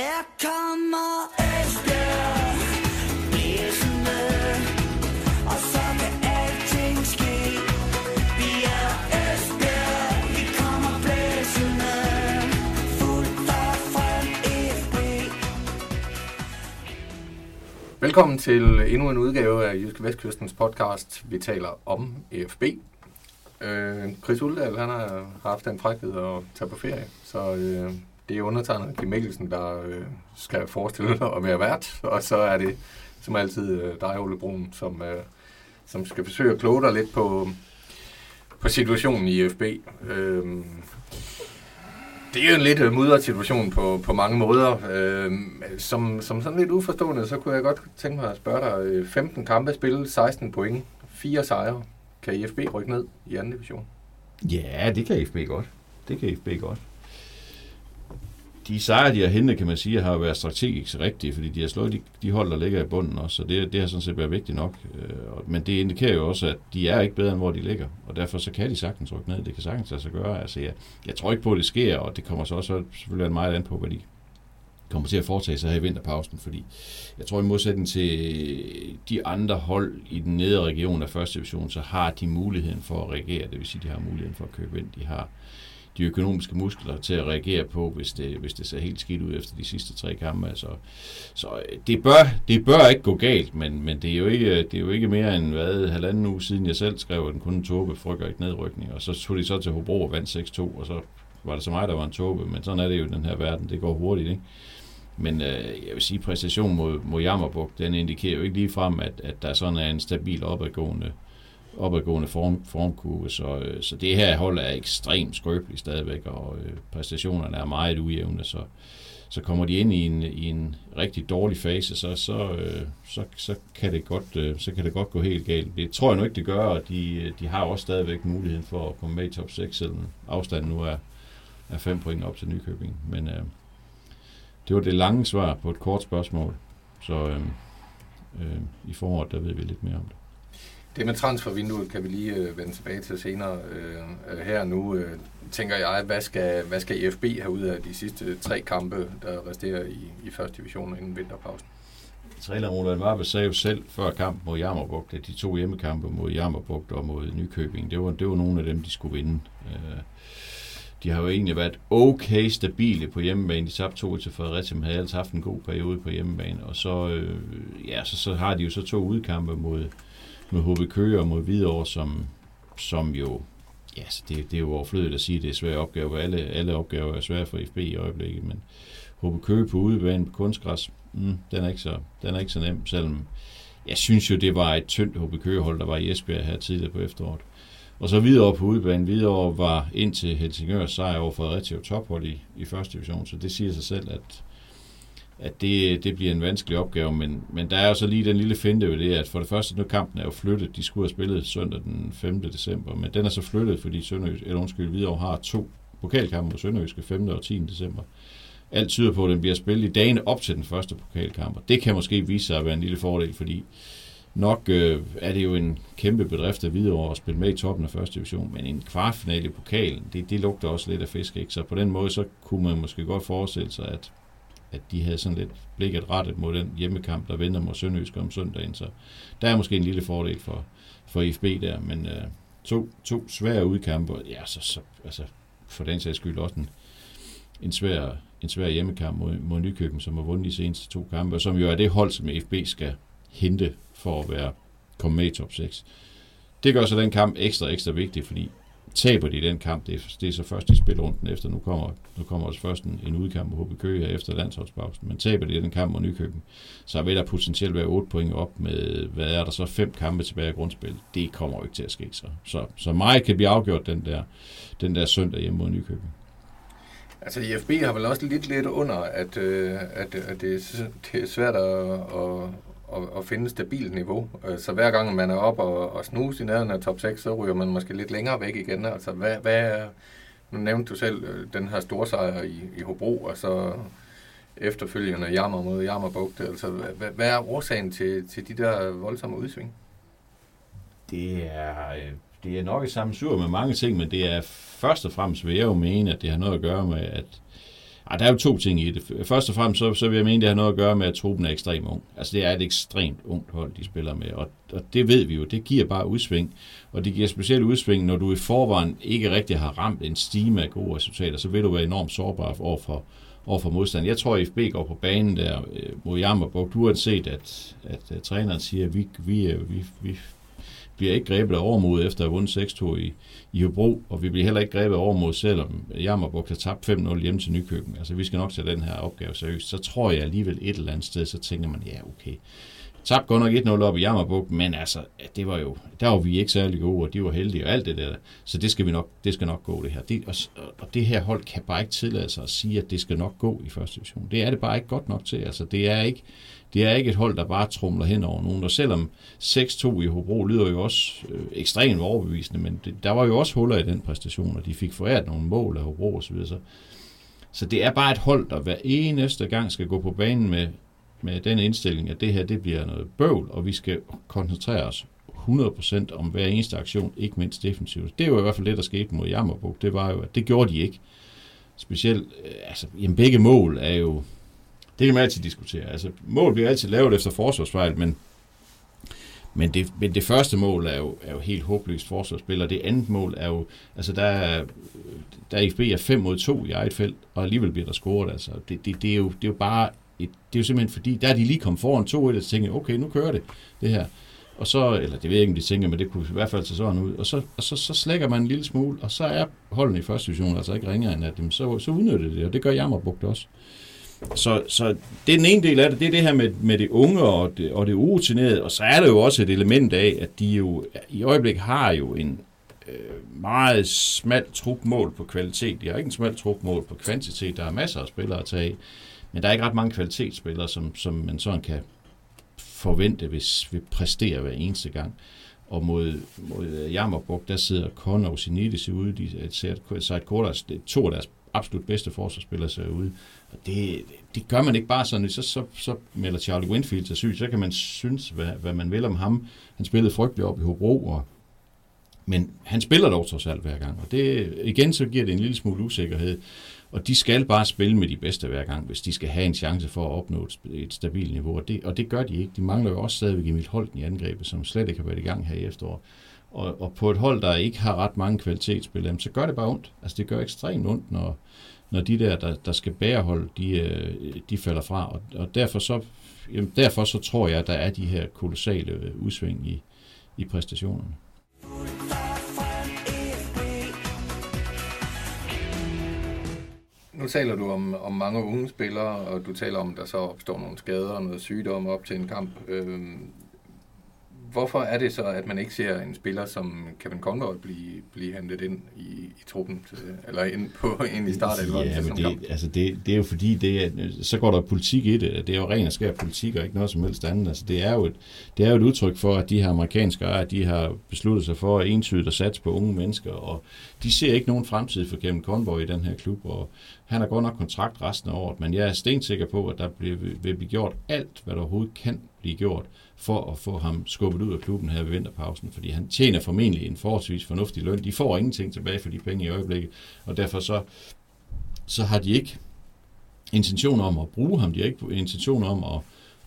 Her kommer Esbjerg blæsende, og så kan alting ske. Vi er Esbjerg, vi kommer blæsende, fuldt og frem FB. Velkommen til endnu en udgave af Jyske Vestkystens podcast. Vi taler om EFB. Øh, Chris Uldal, han har haft den frækhed at tage på ferie, så øh, det er undertegnet Kim Mikkelsen, der øh, skal forestille at være vært, og så er det som altid øh, dig, Ole Brun, som, øh, som skal forsøge at kloge dig lidt på, på situationen i FB. Øh, det er jo en lidt øh, mudret situation på, på mange måder. Øh, som, som sådan lidt uforstående, så kunne jeg godt tænke mig at spørge dig. Øh, 15 kampe spillet, 16 point, 4 sejre. Kan IFB rykke ned i anden division? Ja, det kan IFB godt. Det kan IFB godt. De sejre, de har hentet, kan man sige, har været strategisk rigtige, fordi de har slået de, de hold, der ligger i bunden også, så det, det har sådan set været vigtigt nok. Øh, men det indikerer jo også, at de er ikke bedre, end hvor de ligger, og derfor så kan de sagtens rykke ned. Det kan sagtens lade sig gøre. Altså, jeg, jeg tror ikke på, at det sker, og det kommer så også selvfølgelig meget an på, hvad de kommer til at foretage sig her i vinterpausen, fordi jeg tror i modsætning til de andre hold i den nedre region af første division, så har de muligheden for at reagere, det vil sige, de har muligheden for at købe ind, de har de økonomiske muskler til at reagere på, hvis det, hvis det ser helt skidt ud efter de sidste tre kampe. Altså, så øh, det bør, det bør ikke gå galt, men, men det, er jo ikke, øh, det er jo ikke mere end hvad, halvanden uge siden, jeg selv skrev, at den kun en tåbe frygter ikke nedrykning, og så tog de så til Hobro og vandt 6-2, og så var det så mig, der var en tåbe, men sådan er det jo i den her verden, det går hurtigt, ikke? Men øh, jeg vil sige, at præstationen mod, mod Jammerburg, den indikerer jo ikke lige frem, at, at der sådan er en stabil opadgående, opadgående form, formkurve, så, øh, så det her hold er ekstremt skrøbeligt stadigvæk, og øh, præstationerne er meget ujævne, så, så kommer de ind i en, i en rigtig dårlig fase, så, så, øh, så, så, kan det godt, øh, så kan det godt gå helt galt. Det tror jeg nu ikke, det gør, og de, øh, de har også stadigvæk muligheden for at komme med i top 6, selvom afstanden nu er, er 5 point op til Nykøbing. Men øh, det var det lange svar på et kort spørgsmål, så øh, øh, i foråret, der ved vi lidt mere om det. Det med transfervinduet kan vi lige øh, vende tilbage til senere. Øh, øh her nu øh, tænker jeg, hvad skal, hvad skal IFB have ud af de sidste tre kampe, der resterer i, i første division inden vinterpausen? Træner Roland Varbe sagde jo selv før kampen mod Jammerbugt, at de to hjemmekampe mod Jammerbugt og mod Nykøbing, det var, det var nogle af dem, de skulle vinde. Øh, de har jo egentlig været okay stabile på hjemmebane. De tabte to til Fredericia, men havde altså haft en god periode på hjemmebane. Og så, øh, ja, så, så har de jo så to udkampe mod, med HB Køge og mod Hvidovre, som, som jo, ja, så det, det er jo overflødigt at sige, at det er svære opgaver. Alle, alle opgaver er svære for FB i øjeblikket, men HB Køge på udebane på kunstgræs, mm, den, er ikke så, den er ikke så nem, selvom jeg synes jo, det var et tyndt HB Køge-hold, der var i Esbjerg her tidligere på efteråret. Og så videre på udebane. Videre var ind til Helsingør sejr over Fredericia jo tophold i, i første division, så det siger sig selv, at, at det, det bliver en vanskelig opgave, men, men der er jo så lige den lille finte ved det, at for det første, nu kampen er jo flyttet, de skulle have spillet søndag den 5. december, men den er så flyttet, fordi Sønderjysk, eller undskyld, Hvidovre har to pokalkampe mod Sønderjyske 5. og 10. december. Alt tyder på, at den bliver spillet i dagene op til den første pokalkamp, og det kan måske vise sig at være en lille fordel, fordi nok øh, er det jo en kæmpe bedrift af Hvidovre at spille med i toppen af første division, men en kvartfinale i pokalen, det, det lugter også lidt af fisk, ikke? Så på den måde, så kunne man måske godt forestille sig, at, at de havde sådan lidt blikket rettet mod den hjemmekamp, der venter mod Sønderjysk om søndagen, så der er måske en lille fordel for, for IFB der, men øh, to, to svære udkampe, ja, så, så altså, for den sags skyld også en, en svær, en svær hjemmekamp mod, mod Nykøben, som har vundet de seneste to kampe, og som jo er det hold, som FB skal hente for at være komme med i top 6. Det gør så den kamp ekstra, ekstra vigtig, fordi taber de den kamp, det er, det er så først i spilrunden efter, nu kommer, nu kommer også først en, en udkamp mod HB Køge her efter landsholdspausen, men taber de den kamp mod Nykøben, så vil der potentielt være 8 point op med, hvad er der så, fem kampe tilbage i grundspil. Det kommer jo ikke til at ske så. Så, så meget kan blive afgjort den der, den der søndag hjemme mod Nykøben. Altså IFB har vel også lidt lidt under, at, øh, at, at det, er, det er svært at, at, at, at finde et stabilt niveau. Øh, så hver gang man er op og, og snuser i nærheden af top 6, så ryger man måske lidt længere væk igen. Altså hvad, hvad er, nu nævnte du selv øh, den her store sejr i, i Hobro, og så efterfølgende Jammer mod Jammerbugt. Altså hvad, hvad er årsagen til, til de der voldsomme udsving? Det er, øh, det er nok et sammensur med mange ting, men det er først og fremmest vil jeg jo mene, at det har noget at gøre med, at, ej, der er jo to ting i det. Først og fremmest, så, så vil jeg mene, det har noget at gøre med, at truppen er ekstremt ung. Altså, det er et ekstremt ungt hold, de spiller med, og, og det ved vi jo. Det giver bare udsving, og det giver specielt udsving, når du i forvejen ikke rigtig har ramt en stime af gode resultater, så vil du være enormt sårbar over for, over for modstand. Jeg tror, at FB går på banen der øh, mod Jammerburg. uanset set, at, at, at træneren siger, at vi, vi, øh, vi, vi bliver ikke grebet af overmod efter at have vundet 6-2 i, i Hobro, og vi bliver heller ikke grebet af overmod, selvom Jammerburg har tabt 5-0 hjemme til Nykøben. Altså, vi skal nok tage den her opgave seriøst. Så tror jeg alligevel et eller andet sted, så tænker man, ja, okay. Tabte godt nok 1-0 op i Jammerburg, men altså, det var jo, der var vi ikke særlig gode, og de var heldige og alt det der. Så det skal, vi nok, det skal nok gå, det her. Det, og, og, det her hold kan bare ikke tillade sig at sige, at det skal nok gå i første division. Det er det bare ikke godt nok til. Altså, det er ikke, det er ikke et hold, der bare trumler hen over nogen. Og selvom 6-2 i Hobro lyder jo også øh, ekstremt overbevisende, men det, der var jo også huller i den præstation, og de fik foræret nogle mål af Hobro osv. Så, så det er bare et hold, der hver eneste gang skal gå på banen med, med den indstilling, at det her det bliver noget bøvl, og vi skal koncentrere os 100% om hver eneste aktion, ikke mindst defensivt. Det er jo i hvert fald det, der skete mod Jammerbuk. Det var jo, at det gjorde de ikke. Specielt, øh, altså, jamen begge mål er jo, det kan man altid diskutere. Altså, mål bliver altid lavet efter forsvarsfejl, men, men, det, men det første mål er jo, er jo helt håbløst forsvarsspil, og det andet mål er jo, altså der er, der er FB er 5 mod 2 i eget felt, og alligevel bliver der scoret. Altså, det, det, det, er jo, det er jo bare, et, det er jo simpelthen fordi, der er de lige kommet foran 2-1, og tænker, okay, nu kører det, det her. Og så, eller det ved jeg ikke, om de tænker, men det kunne i hvert fald se sådan ud. Og så, og så, så slækker man en lille smule, og så er holdene i første division altså ikke ringere end at dem, så, så udnytter det, og det gør Jammerbugt også. Så, så det er den ene del af det, det er det her med, med det unge og det, og det urutinerede, og så er der jo også et element af, at de jo i øjeblikket har jo en øh, meget smalt trupmål på kvalitet. De har ikke en smalt trupmål på kvantitet, der er masser af spillere at tage af, men der er ikke ret mange kvalitetsspillere, som, som man sådan kan forvente, hvis vi præsterer hver eneste gang. Og mod, mod øh, Jammerburg, der sidder Conor og Sinidis ude, de ser et, et, et, to af deres absolut bedste forsvarsspillere ser ud. Og det, det gør man ikke bare sådan, så, så, så melder Charlie Winfield sig syg, så kan man synes, hvad, hvad man vil om ham. Han spillede frygteligt op i Hobro, og, men han spiller dog trods alt hver gang. Og det, igen så giver det en lille smule usikkerhed. Og de skal bare spille med de bedste hver gang, hvis de skal have en chance for at opnå et, et stabilt niveau. Og det, og det gør de ikke. De mangler jo også stadigvæk Emil Holten i angrebet, som slet ikke har været i gang her i efteråret. Og, og på et hold, der ikke har ret mange kvalitetsspillere, så gør det bare ondt. Altså det gør ekstremt ondt, når, når de der, der, der skal bære hold, de, øh, de falder fra. Og, og derfor, så, jamen derfor så tror jeg, at der er de her kolossale øh, udsving i, i præstationerne. Nu taler du om, om mange unge spillere, og du taler om, at der så opstår nogle skader og noget sygdom op til en kamp. Øhm, hvorfor er det så, at man ikke ser en spiller som Kevin Conroy blive, blive hentet ind i, i truppen, til, eller ind, på, ind i start eller ja, men det, altså det, det er jo fordi, det er, så går der politik i det. Det er jo ren og skær politik, og ikke noget som helst andet. Altså det, er jo et, det er jo et udtryk for, at de her amerikanske ejere, de har besluttet sig for at entydigt at satse på unge mennesker, og de ser ikke nogen fremtid for Kevin Conroy i den her klub, og han har godt nok kontrakt resten af året, men jeg er stensikker på, at der vil blive gjort alt, hvad der overhovedet kan blive gjort, for at få ham skubbet ud af klubben her ved vinterpausen, fordi han tjener formentlig en forholdsvis fornuftig løn. De får ingenting tilbage for de penge i øjeblikket, og derfor så, så har de ikke intentioner om at bruge ham, de har ikke intentioner om at,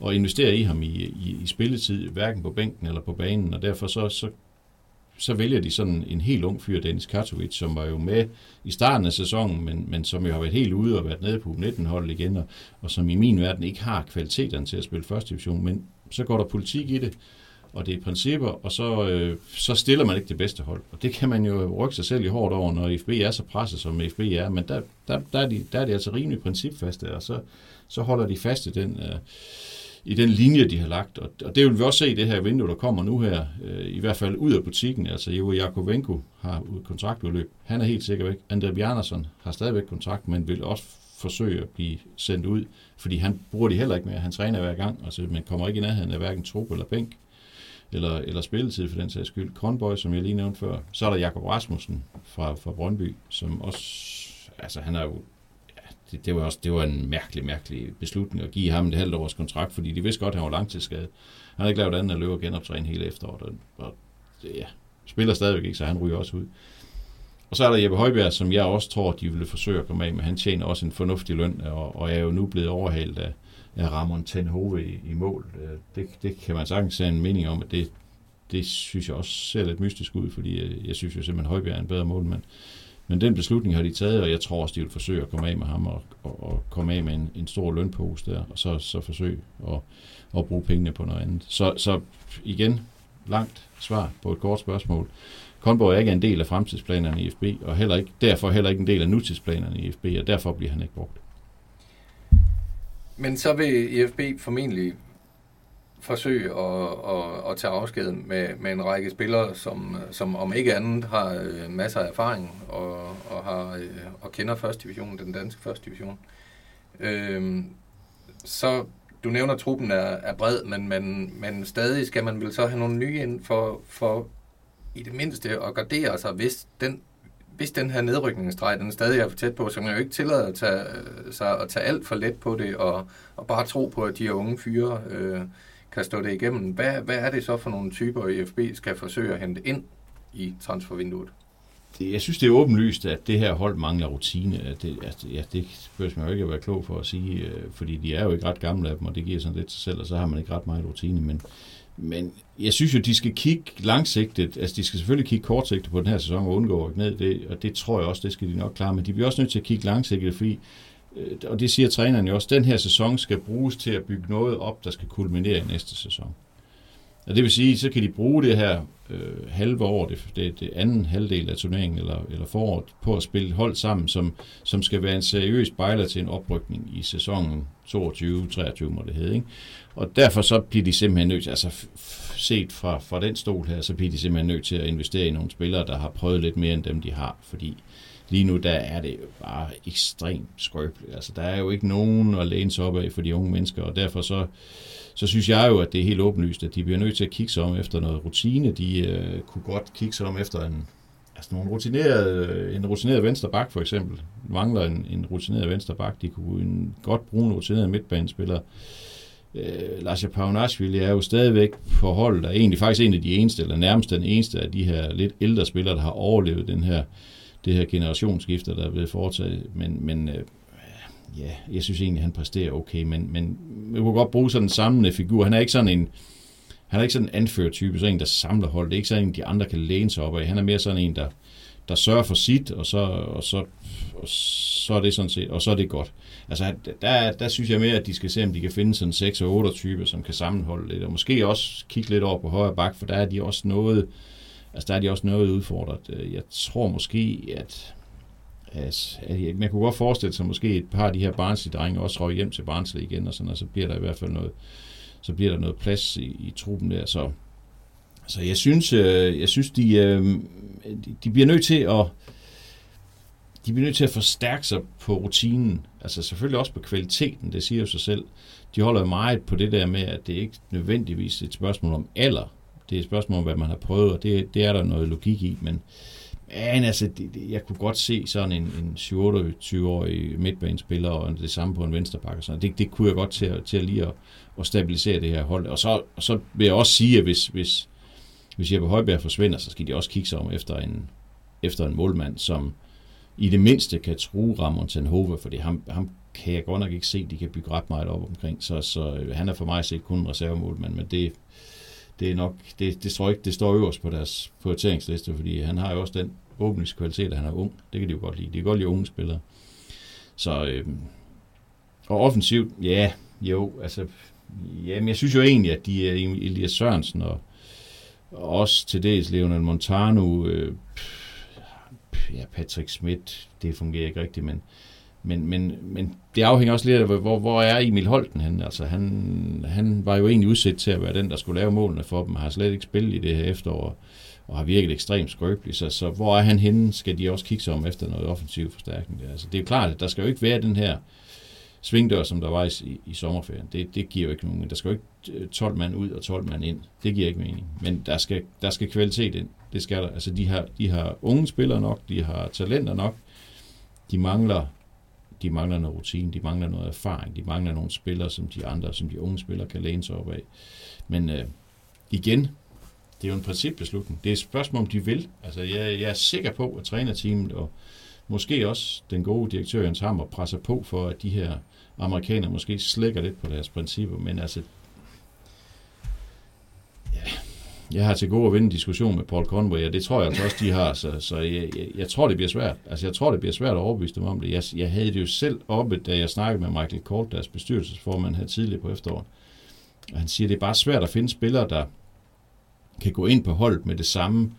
at investere i ham i, i, i spilletid, hverken på bænken eller på banen, og derfor så, så, så vælger de sådan en helt ung fyr, Dennis Katovic, som var jo med i starten af sæsonen, men, men som jo har været helt ude og været nede på 19-holdet igen, og, og som i min verden ikke har kvaliteterne til at spille første division, men så går der politik i det, og det er principper, og så, øh, så stiller man ikke det bedste hold. Og det kan man jo rykke sig selv i hårdt over, når FB er så presset, som FB er, men der, der, der, er, de, der er de altså rimelig principfaste, og så, så holder de fast i den, øh, i den linje, de har lagt. Og, og det vil vi også se i det her vindue, der kommer nu her, øh, i hvert fald ud af butikken. Altså Ivo Jakovenko har kontraktudløb. Han er helt sikker væk. André Bjarnason har stadigvæk kontrakt, men vil også forsøge at blive sendt ud, fordi han bruger de heller ikke mere. Han træner hver gang, altså man kommer ikke i nærheden af hverken trup eller bænk, eller, eller spilletid for den sags skyld. Kronborg, som jeg lige nævnte før. Så er der Jakob Rasmussen fra, fra Brøndby, som også, altså han er jo det, det, var også, det var en mærkelig, mærkelig beslutning at give ham et halvt års kontrakt, fordi de vidste godt, at han var langtidsskadet. Han havde ikke lavet andet at løbe og genoptræne hele efteråret, og, og ja, spiller stadigvæk ikke, så han ryger også ud og så er der Jeppe Højbjerg, som jeg også tror, de ville forsøge at komme af med. Han tjener også en fornuftig løn, og, og er jo nu blevet overhalet af, af Ramon Tenhove i, i mål. Øh, det, det kan man sagtens have en mening om, at det, det synes jeg også ser lidt mystisk ud, fordi jeg, jeg synes jo simpelthen, at Højbjerg er en bedre målmand. Men den beslutning har de taget, og jeg tror også, de vil forsøge at komme af med ham og, og, og komme af med en, en stor lønpose der, og så, så forsøge at, at bruge pengene på noget andet. Så, så igen, langt svar på et kort spørgsmål. Konborg er ikke en del af fremtidsplanerne i FB, og heller ikke, derfor heller ikke en del af nutidsplanerne i FB, og derfor bliver han ikke brugt. Men så vil IFB formentlig forsøge at, at, at tage afsked med, med en række spillere, som, som om ikke andet har øh, masser af erfaring og, og, har, øh, og kender første division, den danske første division. Øhm, så du nævner, at truppen er, er bred, men, men, men stadig skal man vel så have nogle nye ind for, for i det mindste at gardere sig, hvis den, hvis den her nedrykningsstreg, den stadig er for tæt på, så man jo ikke tillade at tage, øh, sig at tage alt for let på det, og, og bare tro på, at de her unge fyre øh, kan stå det igennem. Hvad, hvad er det så for nogle typer, i skal forsøge at hente ind i transfervinduet? Det, jeg synes, det er åbenlyst, at det her hold mangler rutine. At det, at, ja, det behøver man jo ikke at være klog for at sige, øh, fordi de er jo ikke ret gamle af dem, og det giver sådan lidt sig selv, og så har man ikke ret meget rutine. Men, men jeg synes jo, de skal kigge langsigtet, altså de skal selvfølgelig kigge kortsigtet på den her sæson og undgå at ned, det, og det tror jeg også, det skal de nok klare, men de bliver også nødt til at kigge langsigtet, fordi øh, og det siger træneren jo også, den her sæson skal bruges til at bygge noget op, der skal kulminere i næste sæson. Og det vil sige, så kan de bruge det her øh, halve år, det, det, det anden halvdel af turneringen, eller, eller foråret, på at spille hold sammen, som, som skal være en seriøs bejler til en oprykning i sæsonen 22-23, må det hedde. Ikke? Og derfor så bliver de simpelthen nødt til, altså set fra, fra den stol her, så bliver de simpelthen nødt til at investere i nogle spillere, der har prøvet lidt mere end dem, de har, fordi lige nu der er det jo bare ekstremt skrøbeligt. Altså der er jo ikke nogen at læne sig op af for de unge mennesker, og derfor så, så synes jeg jo, at det er helt åbenlyst, at de bliver nødt til at kigge sig om efter noget rutine. De øh, kunne godt kigge sig om efter en, altså nogle rutineret, en rutineret venstre bak for eksempel. Mangler en, en rutineret venstre bak. De kunne en, godt bruge en rutineret midtbanespiller. Øh, Lars Paunashvili er jo stadigvæk på holdet, der er egentlig faktisk en af de eneste, eller nærmest den eneste af de her lidt ældre spillere, der har overlevet den her, det her generationsskifte, der er blevet foretaget. Men, men øh, ja, jeg synes egentlig, han præsterer okay, men, men man kunne godt bruge sådan en samlende figur. Han er ikke sådan en, han er ikke sådan en anførtype, sådan en, der samler hold. Det er ikke sådan en, de andre kan læne sig op af. Han er mere sådan en, der, der sørger for sit, og så, og så, og så er det sådan set, og så er det godt. Altså, der, der synes jeg mere, at de skal se, om de kan finde sådan 6 og 8 typer, som kan sammenholde lidt, og måske også kigge lidt over på højre bak, for der er de også noget, altså der er de også noget udfordret. Øh, jeg tror måske, at, at, at man kunne godt forestille sig, måske et par af de her Barnsley-drenge også røg hjem til Barnsley igen, og, sådan, og så bliver der i hvert fald noget, så bliver der noget plads i, i truppen der, så så jeg synes, øh, jeg synes øh, de, de bliver nødt til at de bliver nødt til at forstærke sig på rutinen. Altså selvfølgelig også på kvaliteten, det siger jo sig selv. De holder meget på det der med, at det ikke nødvendigvis er et spørgsmål om alder. Det er et spørgsmål om, hvad man har prøvet, og det, det er der noget logik i, men men altså, det, det, jeg kunne godt se sådan en, en 27-årig midtbanespiller og det samme på en venstreback. Og sådan. Det, det kunne jeg godt til, til at lige at, at stabilisere det her hold. Og så, og så vil jeg også sige, at hvis, hvis, hvis Jeppe Højbjerg forsvinder, så skal de også kigge sig om efter en, efter en målmand, som i det mindste kan true Ramon Tenhove, fordi ham, ham kan jeg godt nok ikke se, de kan bygge ret meget op omkring. Så, så øh, han er for mig set kun en reservemålmand, men det, det er nok, det, det, står ikke, det står øverst på deres prioriteringsliste, fordi han har jo også den åbningskvalitet, at han er ung. Det kan de jo godt lide. De kan godt lide unge spillere. Så, øh, og offensivt, ja, jo, altså, jamen, jeg synes jo egentlig, at de er Elias Sørensen og, også til dels Leonel Montano, øh, ja, Patrick Schmidt, det fungerer ikke rigtigt, men, men, men, men det afhænger også lidt af, hvor, hvor er Emil Holten henne? Altså, han, han var jo egentlig udsat til at være den, der skulle lave målene for dem, har slet ikke spillet i det her efterår, og har virket ekstremt skrøbelig. så, så hvor er han henne, skal de også kigge sig om efter noget offensiv forstærkning. Altså, det er jo klart, at der skal jo ikke være den her svingdør, som der var i, i sommerferien. Det, det giver jo ikke nogen. Der skal jo ikke øh, 12 mand ud og 12 mand ind. Det giver ikke mening. Men der skal, der skal kvalitet ind. Det skal der. Altså, de har, de har unge spillere nok, de har talenter nok. De mangler, de mangler noget rutine, de mangler noget erfaring, de mangler nogle spillere, som de andre, som de unge spillere kan læne sig op af. Men øh, igen, det er jo en principbeslutning. Det er et spørgsmål, om de vil. Altså, jeg, jeg er sikker på, at trænerteamet og måske også den gode direktør Jens Hammer presser på for, at de her amerikanere måske slækker lidt på deres principper, men altså, ja, jeg har til gode at vinde en diskussion med Paul Conway, og det tror jeg altså også, de har, så, så jeg, jeg, jeg tror, det bliver svært. Altså, jeg tror, det bliver svært at overbevise dem om det. Jeg, jeg havde det jo selv oppe, da jeg snakkede med Michael Kort, deres bestyrelsesformand her tidligere på efteråret. Og han siger, det er bare svært at finde spillere, der kan gå ind på holdet med det samme,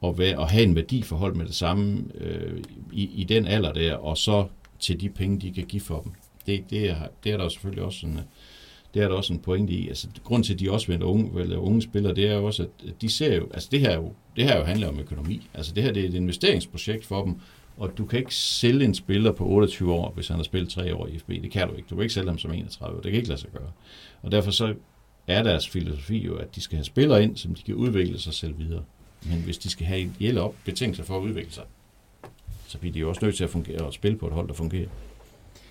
og, være, og have en værdiforhold med det samme øh, i, i den alder der, og så til de penge, de kan give for dem. Det, det, er, det er der selvfølgelig også en, det er der også en pointe i. Altså, grunden til, at de også vælger unge, vælger unge spillere, det er jo også, at de ser jo, altså det her jo, det her jo handler om økonomi. Altså det her det er et investeringsprojekt for dem, og du kan ikke sælge en spiller på 28 år, hvis han har spillet 3 år i FB. Det kan du ikke. Du kan ikke sælge ham som 31 år. Det kan ikke lade sig gøre. Og derfor så er deres filosofi jo, at de skal have spillere ind, som de kan udvikle sig selv videre. Men hvis de skal have ideelle op betingelser for at udvikle sig, så bliver de jo også nødt til at fungere og spille på et hold, der fungerer.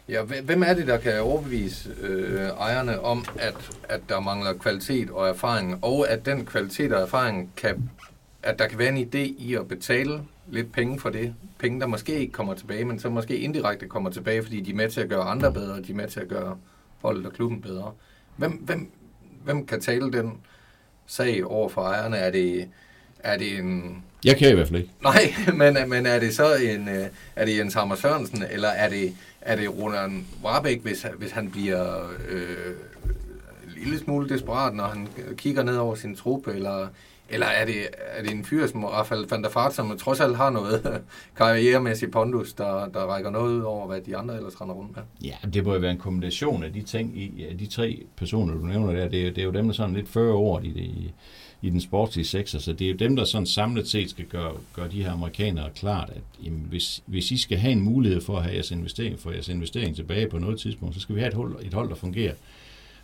Ja, hvem er det, der kan overbevise øh, ejerne om, at, at der mangler kvalitet og erfaring, og at den kvalitet og erfaring kan, at der kan være en idé i at betale lidt penge for det. Penge, der måske ikke kommer tilbage, men som måske indirekte kommer tilbage, fordi de er med til at gøre andre bedre, og de er med til at gøre holdet og klubben bedre. Hvem, hvem, hvem kan tale den sag over for ejerne? Er det, er det en... Jeg kan i hvert fald ikke. Nej, men, men er det så en, øh, er det Jens Hammer Sørensen, eller er det, er det Roland Warbeck, hvis, hvis han bliver øh, en lille smule desperat, når han kigger ned over sin trup, eller, eller er det, er det en fyr som Rafael van der Fart, som trods alt har noget karrieremæssig pondus, der, der rækker noget ud over, hvad de andre ellers render rundt med? Ja, det må jo være en kombination af de ting, i, af de tre personer, du nævner der. Det er, det er jo dem, der sådan lidt 40 år i, det, i, den sportslige sektor, så det er jo dem, der sådan samlet set skal gøre, gøre de her amerikanere klart, at jamen, hvis, hvis I skal have en mulighed for at have jeres investering, for jeres investering tilbage på noget tidspunkt, så skal vi have et hold, et hold der fungerer.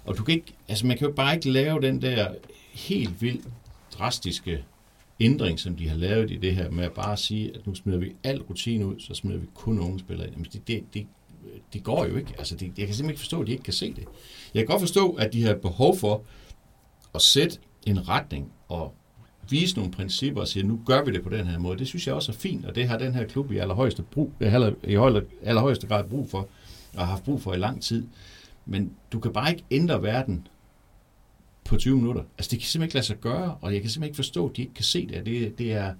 Og du kan ikke, altså man kan jo bare ikke lave den der helt vildt drastiske ændring, som de har lavet i det her, med at bare sige, at nu smider vi al rutine ud, så smider vi kun unge spillere ind. Jamen, det, det, det, det går jo ikke. Altså, det, jeg kan simpelthen ikke forstå, at de ikke kan se det. Jeg kan godt forstå, at de har behov for at sætte en retning og vise nogle principper og sige, nu gør vi det på den her måde. Det synes jeg også er fint, og det har den her klub i allerhøjeste, brug, i allerhøjeste grad brug for, og har haft brug for i lang tid. Men du kan bare ikke ændre verden på 20 minutter. Altså, det kan simpelthen ikke lade sig gøre, og jeg kan simpelthen ikke forstå, at de ikke kan se det. Det, det er,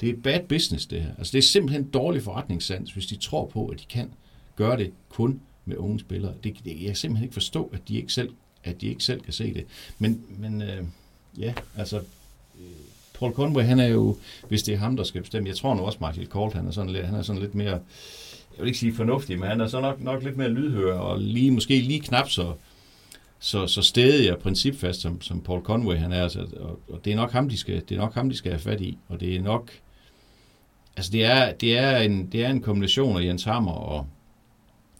det er bad business, det her. Altså, det er simpelthen dårlig forretningssans, hvis de tror på, at de kan gøre det kun med unge spillere. Det, det, jeg kan simpelthen ikke forstå, at de ikke selv, at de ikke selv kan se det. Men, men øh, ja, altså, øh, Paul Conway, han er jo, hvis det er ham, der skal bestemme, jeg tror nu også, Michael Colt, han er sådan lidt, han er sådan lidt mere, jeg vil ikke sige fornuftig, men han er så nok, nok lidt mere lydhør, og lige, måske lige knap så, så, så stedig og principfast, som, som Paul Conway han er, altså, og, og det er nok ham, de skal, det er nok ham, de skal have fat i, og det er nok, altså det er, det er, en, det er en kombination af Jens Hammer og,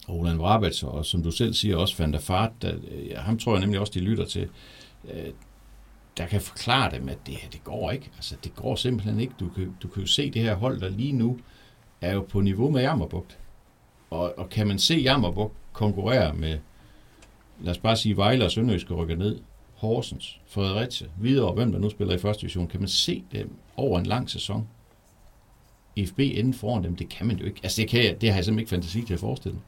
og Roland Vrabats, og som du selv siger, også Van der Fart, der, ja, ham tror jeg nemlig også, de lytter til, øh, der kan forklare dem, at det her, det går ikke. Altså, det går simpelthen ikke. Du kan, du kan jo se det her hold, der lige nu er jo på niveau med Jammerbugt. Og, og kan man se Jammerbugt konkurrere med, lad os bare sige, Vejle og Sønderjyske rykker ned, Horsens, Fredericia, videre, hvem der nu spiller i første division, kan man se dem over en lang sæson? IFB inden foran dem, det kan man jo ikke. Altså, det, kan jeg, det har jeg simpelthen ikke fantasi til at forestille mig.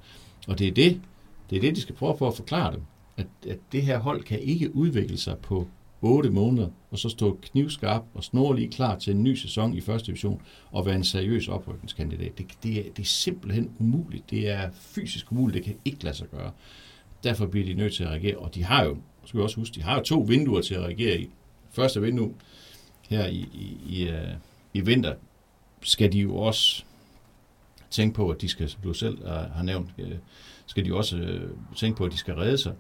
Og det er det, det er det, de skal prøve på at forklare dem. At, at det her hold kan ikke udvikle sig på 8 måneder, og så stå knivskarp og snorlig klar til en ny sæson i første division, og være en seriøs oprykningskandidat. Det, det, er, det er simpelthen umuligt. Det er fysisk umuligt. Det kan ikke lade sig gøre. Derfor bliver de nødt til at reagere, og de har jo, skal vi også huske, de har jo to vinduer til at reagere i. Første vindue her i, i, i, øh, i vinter skal de jo også tænke på, at de skal, som du selv øh, har nævnt, øh, skal de også tænke på, at de skal redde sig.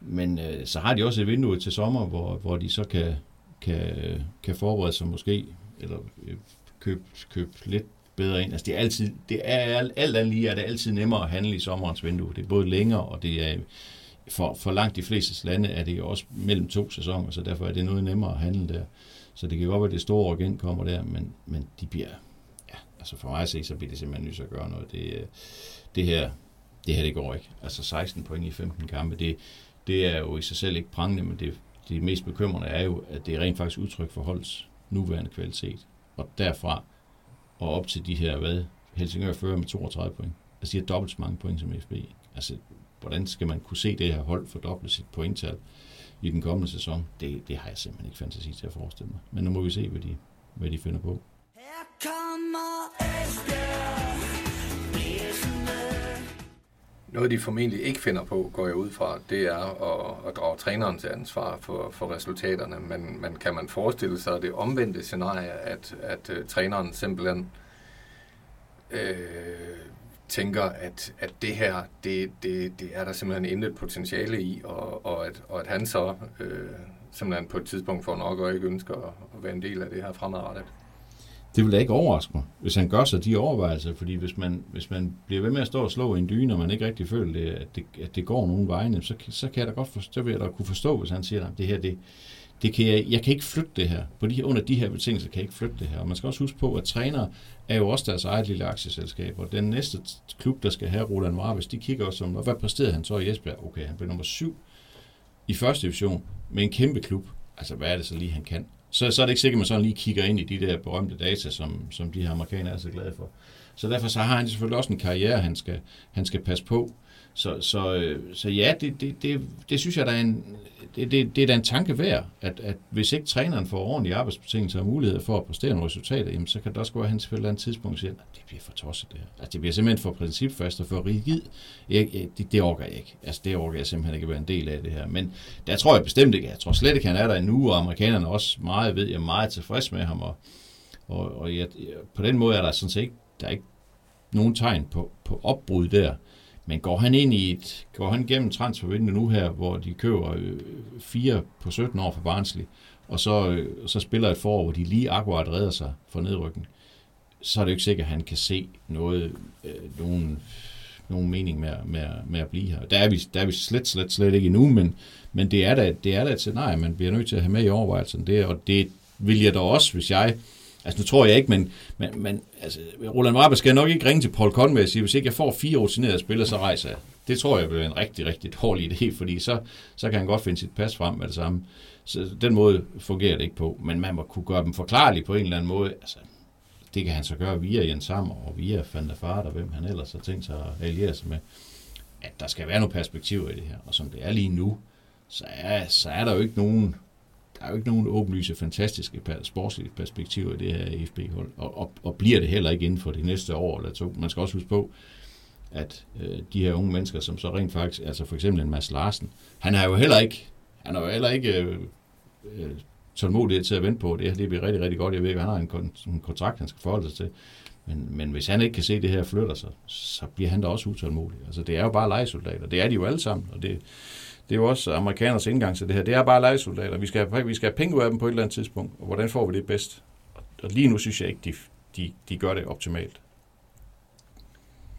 Men øh, så har de også et vindue til sommer, hvor, hvor de så kan, kan, kan forberede sig måske, eller øh, købe, købe lidt bedre ind. Altså det er altid, det er alt andet lige, er det altid nemmere at handle i sommerens vindue. Det er både længere, og det er for, for langt de fleste lande er det jo også mellem to sæsoner, så derfor er det noget nemmere at handle der. Så det kan godt være, at det store igen kommer der, men, men de bliver, ja, altså for mig at se, så bliver det simpelthen nødt til at gøre noget. Det, øh, det her, det her, det går ikke. Altså 16 point i 15 kampe, det, det er jo i sig selv ikke prangende, men det, det mest bekymrende er jo, at det er rent faktisk udtryk for holdets nuværende kvalitet. Og derfra og op til de her, hvad, Helsingør fører med 32 point. Altså de har dobbelt så mange point som FB. Altså, hvordan skal man kunne se det her hold fordoble sit pointtal i den kommende sæson? Det, det har jeg simpelthen ikke fantasi til at forestille mig. Men nu må vi se, hvad de, hvad de finder på. Her kommer Esbjerg Noget, de formentlig ikke finder på, går jeg ud fra, det er at, at drage træneren til ansvar for, for resultaterne. Men, men kan man forestille sig det omvendte scenarie, at, at uh, træneren simpelthen øh, tænker, at, at det her, det, det, det er der simpelthen intet potentiale i, og, og, at, og at han så øh, simpelthen på et tidspunkt får nok og ikke ønsker at, at være en del af det her fremadrettet. Det vil da ikke overraske mig, hvis han gør sig de overvejelser, fordi hvis man, hvis man bliver ved med at stå og slå i en dyne, og man ikke rigtig føler, det, at, det, at det går nogen vegne, så, så kan jeg da godt forstå, så vil jeg da kunne forstå, hvis han siger, at det her, det, det kan jeg, jeg kan ikke flytte det her. På de her, under de her betingelser kan jeg ikke flytte det her. Og man skal også huske på, at trænere er jo også deres eget lille aktieselskab, og den næste klub, der skal have Roland Marvis, de kigger også om, hvad præsterede han så i Esbjerg? Okay, han blev nummer syv i første division med en kæmpe klub. Altså, hvad er det så lige, han kan? Så, så er det ikke sikkert, at man sådan lige kigger ind i de der berømte data, som, som de her amerikanere er så glade for. Så derfor så har han selvfølgelig også en karriere, han skal, han skal passe på. Så, så, øh, så ja, det, det, det, det synes jeg, der er en, det, det, det er da en tanke værd, at, at hvis ikke træneren får ordentlige arbejdsbetingelser og muligheder for at præstere nogle resultater, jamen, så kan der også gå, hen han til et eller andet tidspunkt siger, at det bliver for tosset det her. Altså, det bliver simpelthen for principfast og for rigid. Jeg, jeg, det, det orker jeg ikke. Altså, det orker jeg simpelthen ikke at være en del af det her. Men der tror jeg bestemt ikke. Jeg tror slet ikke, han er der endnu, og amerikanerne også meget, ved jeg, meget tilfreds med ham. Og, og, og jeg, på den måde er der sådan set ikke, der er ikke nogen tegn på, på opbrud der. Men går han ind i et, går han gennem transfervinduet nu her, hvor de køber øh, fire på 17 år for Barnsley, og så, øh, så spiller et forår, hvor de lige akkurat redder sig for nedrykken, så er det jo ikke sikkert, at han kan se noget, øh, nogen, nogen mening med, med, med at blive her. Der er vi, der er vi slet, slet, slet ikke endnu, men, men det, er da, det er da et scenarie, man bliver nødt til at have med i overvejelsen. Det, og det vil jeg da også, hvis jeg Altså nu tror jeg ikke, men, men, men altså, Roland Marbe skal nok ikke ringe til Paul Conway og sige, hvis ikke jeg får fire rutinerede spillere, så rejser jeg. Det tror jeg bliver en rigtig, rigtig dårlig idé, fordi så, så kan han godt finde sit pas frem med det samme. Så den måde fungerer det ikke på. Men man må kunne gøre dem forklarlige på en eller anden måde. Altså, det kan han så gøre via Jens Sammer og via Van der Fart og hvem han ellers har tænkt sig at alliere sig med. At der skal være nogle perspektiver i det her. Og som det er lige nu, så er, så er der jo ikke nogen der er jo ikke nogen åbenlyse, fantastiske sportslige perspektiver i det her FB-hold, og, og, og bliver det heller ikke inden for de næste år eller to. Man skal også huske på, at øh, de her unge mennesker, som så rent faktisk, altså for eksempel en Mads Larsen, han har jo heller ikke, han har jo heller ikke øh, øh, tålmodighed til at vente på det. Det bliver rigtig, rigtig godt. Jeg ved ikke, han har en, kon- en kontrakt, han skal forholde sig til. Men, men hvis han ikke kan se, det her flytter sig, så bliver han da også utålmodig. Altså, det er jo bare legesoldater. Det er de jo alle sammen, og det, det er jo også amerikaners indgang til det her. Det er bare legesoldater. Vi skal, have, vi skal have penge ud af dem på et eller andet tidspunkt. Og hvordan får vi det bedst? Og lige nu synes jeg ikke, de, de, de gør det optimalt.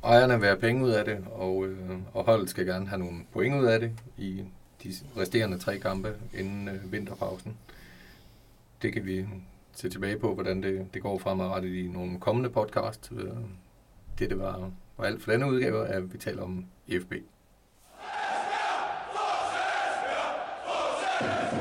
Ejerne vil have penge ud af det, og, øh, og holdet skal gerne have nogle point ud af det i de resterende tre kampe inden øh, vinterpausen. Det kan vi se tilbage på, hvordan det, det går fremadrettet i nogle kommende podcast. Øh, det, det var, var alt for denne udgave, at vi taler om FB. EFB. Esbjerg!